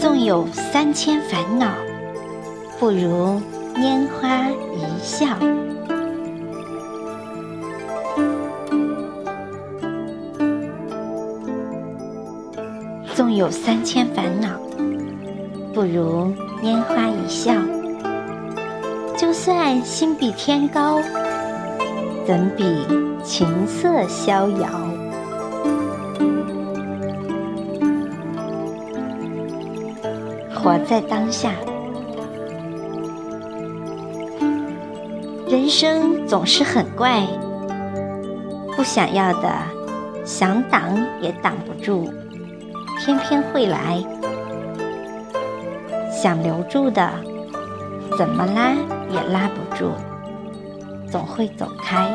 纵有三千烦恼，不如拈花一笑。纵有三千烦恼，不如拈花一笑。就算心比天高，怎比琴瑟逍遥？活在当下，人生总是很怪，不想要的，想挡也挡不住。偏偏会来，想留住的，怎么拉也拉不住，总会走开。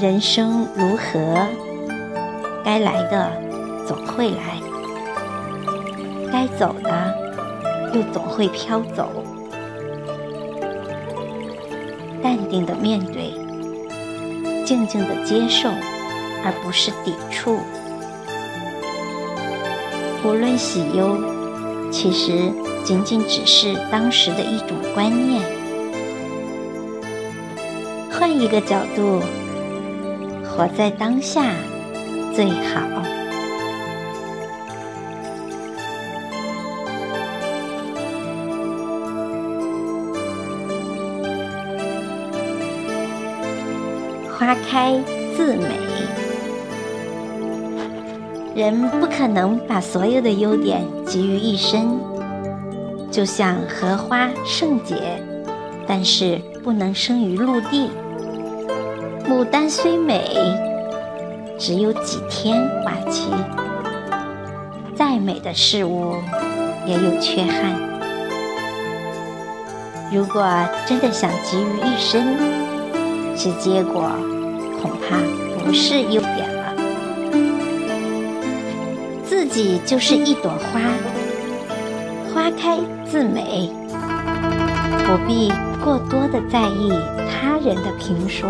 人生如河，该来的总会来，该走的又总会飘走。淡定的面对，静静的接受。而不是抵触。无论喜忧，其实仅仅只是当时的一种观念。换一个角度，活在当下最好。花开自美。人不可能把所有的优点集于一身，就像荷花圣洁，但是不能生于陆地。牡丹虽美，只有几天花期。再美的事物也有缺憾。如果真的想集于一身，其结果恐怕不是优点了。自己就是一朵花，花开自美，不必过多的在意他人的评说。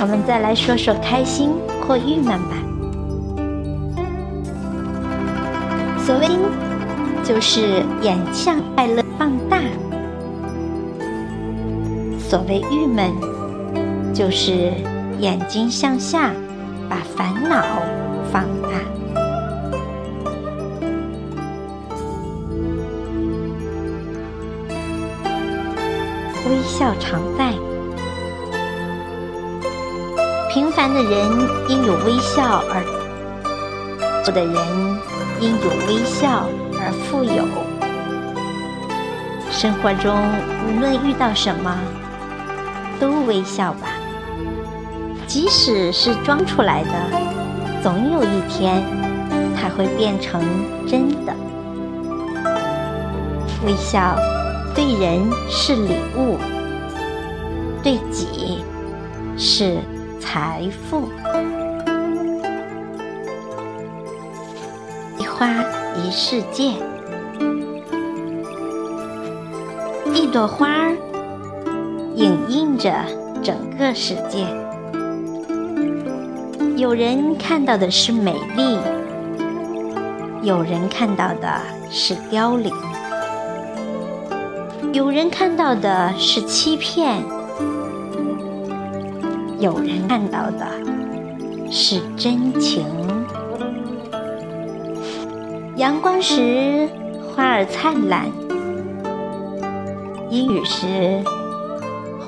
我们再来说说开心或郁闷吧。所谓“心就是眼向快乐放大”，所谓郁闷，就是眼睛向下。把烦恼放大，微笑常在。平凡的人因有微笑而富的人因有微笑而富有。生活中无论遇到什么，都微笑吧。即使是装出来的，总有一天，它会变成真的。微笑对人是礼物，对己是财富。一花一世界，一朵花儿影映着整个世界。有人看到的是美丽，有人看到的是凋零，有人看到的是欺骗，有人看到的是真情。阳光时，花儿灿烂；阴雨时，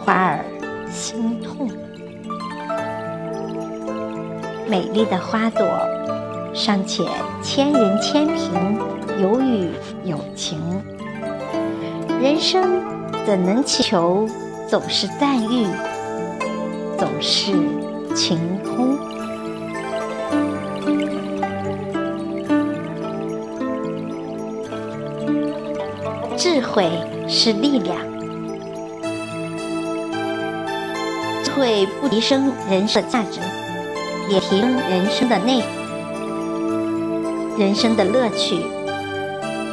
花儿心痛。美丽的花朵，尚且千人千评，有雨有晴。人生怎能祈求总是赞誉，总是晴空？智慧是力量，会不提升人生的价值。也提升人生的内、人生的乐趣、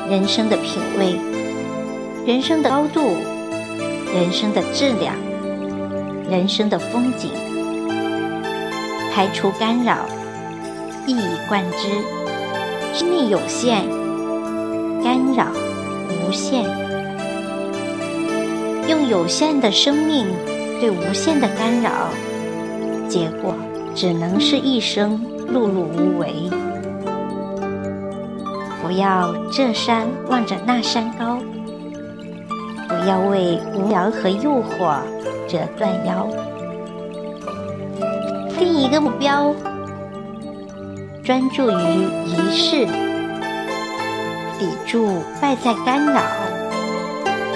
人生的品味、人生的高度、人生的质量、人生的风景，排除干扰，一以贯之。生命有限，干扰无限。用有限的生命对无限的干扰，结果只能是一生碌碌无为。不要这山望着那山高，不要为无聊和诱惑折断腰。定一个目标，专注于仪式，抵住外在干扰，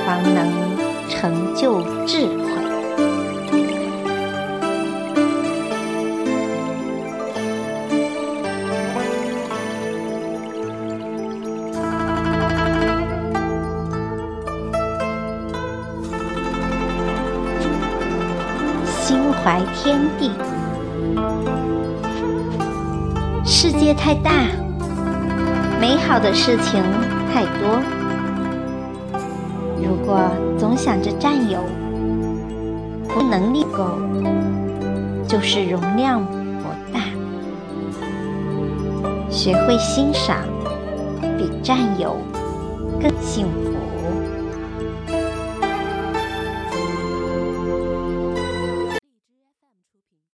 方能成就智慧。怀天地。世界太大，美好的事情太多。如果总想着占有，不能力够，就是容量不大。学会欣赏，比占有更幸福。